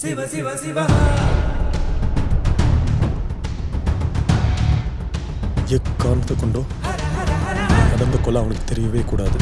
சிவ சிவ சிவ எக்காரணத்தை கொண்டோ நடந்த கொலை அவனுக்கு தெரியவே கூடாது.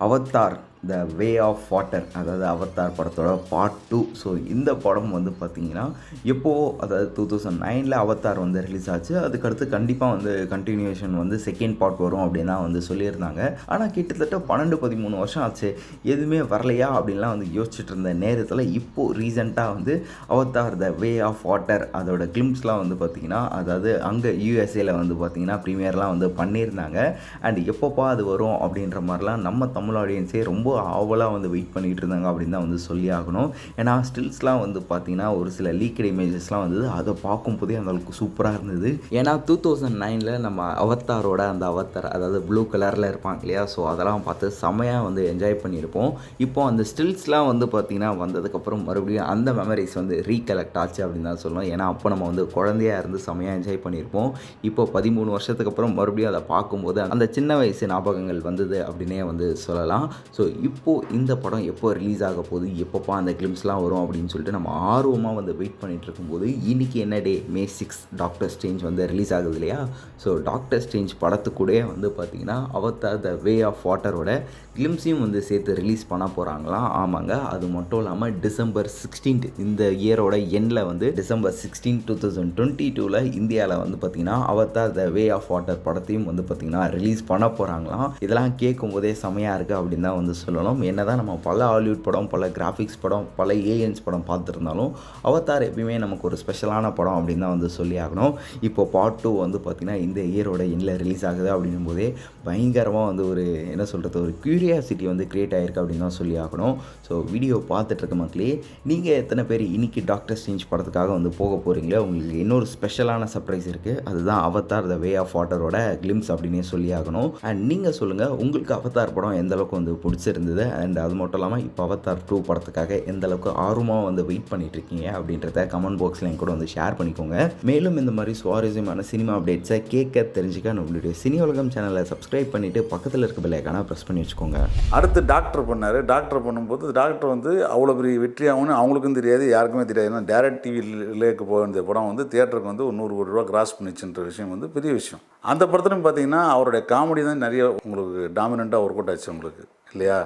Avatar the Way of Water அதாவது அவத்தார் படத்தோட பார்ட் டூ ஸோ இந்த படம் வந்து பார்த்தீங்கன்னா எப்போது அதாவது டூ தௌசண்ட் நைனில் அவத்தார் வந்து ரிலீஸ் ஆச்சு அதுக்கடுத்து கண்டிப்பாக வந்து கண்டினியூஷன் வந்து செகண்ட் பார்ட் வரும் அப்படின்னா வந்து சொல்லியிருந்தாங்க. ஆனால் கிட்டத்தட்ட பன்னெண்டு பதிமூணு வருஷம் ஆச்சு. எதுவுமே வரலையா அப்படின்லாம் வந்து யோசிச்சுட்டு இருந்த நேரத்தில் இப்போது ரீசெண்டாக வந்து Avatar the Way of Water அதோட கிளிம்ஸ்லாம் வந்து பார்த்திங்கன்னா அதாவது அங்கே யூஎஸ்ஏல வந்து பார்த்திங்கன்னா ப்ரீமியர்லாம் வந்து பண்ணியிருந்தாங்க. அண்ட் எப்பப்பா அது வரும் அப்படின்ற மாதிரிலாம் நம்ம தமிழ் ஆடியன்ஸே ரொம்ப ஆவலாக வந்து வெயிட் பண்ணிகிட்டு இருந்தாங்க அப்படின்னு தான் வந்து சொல்லி ஆகணும். ஏன்னா ஸ்டில்ஸ்லாம் வந்து பார்த்திங்கன்னா ஒரு சில லீக்கட் இமேஜஸ்லாம் வந்தது. அதை பார்க்கும்போதே அந்த அளவுக்கு சூப்பராக இருந்தது. ஏன்னா டூ தௌசண்ட் நைனில் நம்ம அவத்தாரோட அந்த அவத்தார் அதாவது ப்ளூ கலரில் இருப்பாங்க இல்லையா? ஸோ அதெல்லாம் பார்த்து செமையாக வந்து என்ஜாய் பண்ணியிருப்போம். இப்போ அந்த ஸ்டில்ஸ்லாம் வந்து பார்த்திங்கன்னா வந்ததுக்கப்புறம் மறுபடியும் அந்த மெமரிஸ் வந்து ரீகலெக்ட் ஆச்சு அப்படின்னு தான் சொல்லணும். ஏன்னா அப்போ நம்ம வந்து குழந்தையா இருந்து செமையாக என்ஜாய் பண்ணியிருப்போம். இப்போ பதிமூணு வருஷத்துக்கு அப்புறம் மறுபடியும் அதை பார்க்கும்போது அந்த சின்ன வயசு ஞாபகங்கள் வந்தது அப்படின்னே வந்து சொல்லலாம். ஸோ இப்போது இந்த படம் எப்போ ரிலீஸ் ஆக போகுது எப்பப்போ அந்த கிளிம்ஸ்லாம் வரும் அப்படின்னு சொல்லிட்டு நம்ம ஆர்வமாக வந்து வெயிட் பண்ணிகிட்டு இருக்கும்போது இன்றைக்கி என்ன day May six Doctor Strange வந்து ரிலீஸ் ஆகுது இல்லையா? ஸோ டாக்டர் ஸ்டேஞ்ச் படத்துக்கூட வந்து பார்த்தீங்கன்னா அவத்தார் த வே ஆஃப் வாட்டரோட கிளிம்ஸையும் வந்து சேர்த்து ரிலீஸ் பண்ண போகிறாங்களாம் ஆமாங்க. அது மட்டும் இல்லாமல் டிசம்பர் சிக்ஸ்டீன்த் இந்த இயரோட எண்டில் வந்து December sixteen two thousand twenty டூவில் இந்தியாவில் வந்து பார்த்திங்கன்னா Avatar the Way of Water படத்தையும் வந்து பார்த்திங்கன்னா ரிலீஸ் பண்ண போகிறாங்களாம் இதெல்லாம் கேட்கும் போதே செமையாக இருக்குது அப்படின்னு தான் வந்து சொல்லணும் என்ன தான் நம்ம பல ஹாலிவுட் படம் பல கிராஃபிக்ஸ் படம் பல ஏஎன்ஸ் படம் பார்த்துருந்தாலும் அவத்தார் எப்பயுமே நமக்கு ஒரு ஸ்பெஷலான படம் அப்படின்னு தான் வந்து சொல்லி ஆகணும். இப்போ பார்ட் டூ வந்து பார்த்திங்கன்னா இந்த இயரோட எண்ணில் ரிலீஸ் ஆகுது அப்படின்னும் போதே பயங்கரமாக வந்து ஒரு என்ன சொல்கிறது ஒரு க்யூரியாசிட்டி வந்து க்ரியேட் ஆகிருக்கு அப்படின்னு தான் சொல்லி ஆகணும். ஸோ வீடியோ பார்த்துட்ருக்க மக்களே நீங்கள் எத்தனை பேர் இன்னைக்கு டாக்டர் ஸ்டேஞ்ச் படத்துக்காக வந்து போக போகிறீங்களோ உங்களுக்கு இன்னொரு ஸ்பெஷலான சர்ப்ரைஸ் இருக்குது அதுதான் அவத்தார் த வே ஆஃப் வாட்டரோட கிளிம்ஸ் அப்படின்னே சொல்லி ஆகணும். அண்ட் நீங்கள் சொல்லுங்கள் உங்களுக்கு அவத்தார் படம் எந்தளவுக்கு வந்து பிடிச்சிருக்கு? இருந்தது. அண்ட் அது மட்டும் இல்லாமல் இப்போ அவத்தார் டூ படத்துக்காக எந்த அளவுக்கு ஆர்வமாக வந்து வெயிட் பண்ணிட்டு இருக்கீங்க அப்படின்றத கமெண்ட் பாக்ஸில் என் கூட வந்து ஷேர் பண்ணிக்கோங்க. மேலும் இந்த மாதிரி சுவாரஸ்யமான சினிமா அப்டேட்ஸை கேட்க தெரிஞ்சுக்க நம்மளுடைய சினி உலகம் சேனலை சப்ஸ்கிரைப் பண்ணிவிட்டு பக்கத்தில் இருக்க பிள்ளைக்கான ப்ரெஸ் பண்ணி வச்சுக்கோங்க. அடுத்து டாக்டர் பண்ணார். டாக்டர் பண்ணும்போது டாக்டர் வந்து அவ்வளோ பெரிய வெற்றி ஆகும்னு அவங்களுக்கும் தெரியாது யாருக்குமே தெரியாது. ஏன்னா டேரக்ட் டிவிலேக்கு போக வேண்டிய படம் வந்து தியேட்டருக்கு வந்து ஒரு நூறு கோடி ரூபா கிராஸ் பண்ணிச்சுன்ற விஷயம் வந்து பெரிய விஷயம். அந்த படத்துலையும் பார்த்தீங்கன்னா அவருடைய காமெடி தான் நிறைய உங்களுக்கு டாமினண்ட்டாக ஒர்க் அவுட் ஆச்சு உங்களுக்கு. இல்லையா?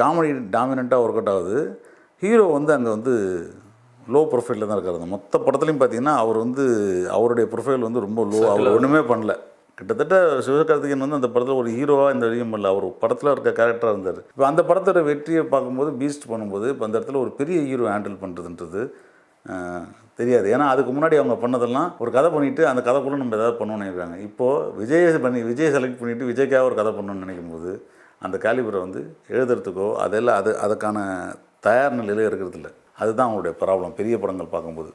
காமெடி டாமினண்ட்டாக ஒர்க் அவுட் ஆகுது. ஹீரோ வந்து அங்கே வந்து லோ ப்ரொஃபைலில் தான் இருக்காரு. அந்த மொத்த படத்துலையும் பார்த்தீங்கன்னா அவர் வந்து அவருடைய ப்ரொஃபைல் வந்து ரொம்ப லோ அவர் ஒன்றுமே பண்ணல. கிட்டத்தட்ட சிவகார்த்திகேயன் வந்து அந்த படத்தில் ஒரு ஹீரோவாக இந்த வரையும் பண்ணல. அவர் படத்தில் இருக்க கேரக்டராக இருந்தார். இப்போ அந்த படத்தோட வெற்றியை பார்க்கும்போது பீஸ்ட் பண்ணும்போது இப்போ அந்த இடத்துல ஒரு பெரிய ஹீரோ ஹேண்டில் பண்ணுறதுன்றது தெரியாது. ஏன்னா அதுக்கு முன்னாடி அவங்க பண்ணதெல்லாம் ஒரு கதை பண்ணிவிட்டு அந்த கதைக்குள்ளே நம்ம ஏதாவது பண்ணணும்னு நினைக்கிறாங்க. இப்போது விஜயை பண்ணி விஜய் செலக்ட் பண்ணிவிட்டு விஜய்க்காக ஒரு கதை பண்ணணும்னு நினைக்கும் போது அந்த காலிபரை வந்து எழுதுறதுக்கோ அதெல்லாம் அது அதுக்கான தயார் நிலையில் இருக்கிறதில்ல. அதுதான் அவங்களுடைய ப்ராப்ளம் பெரிய படங்கள் பார்க்கும்போது.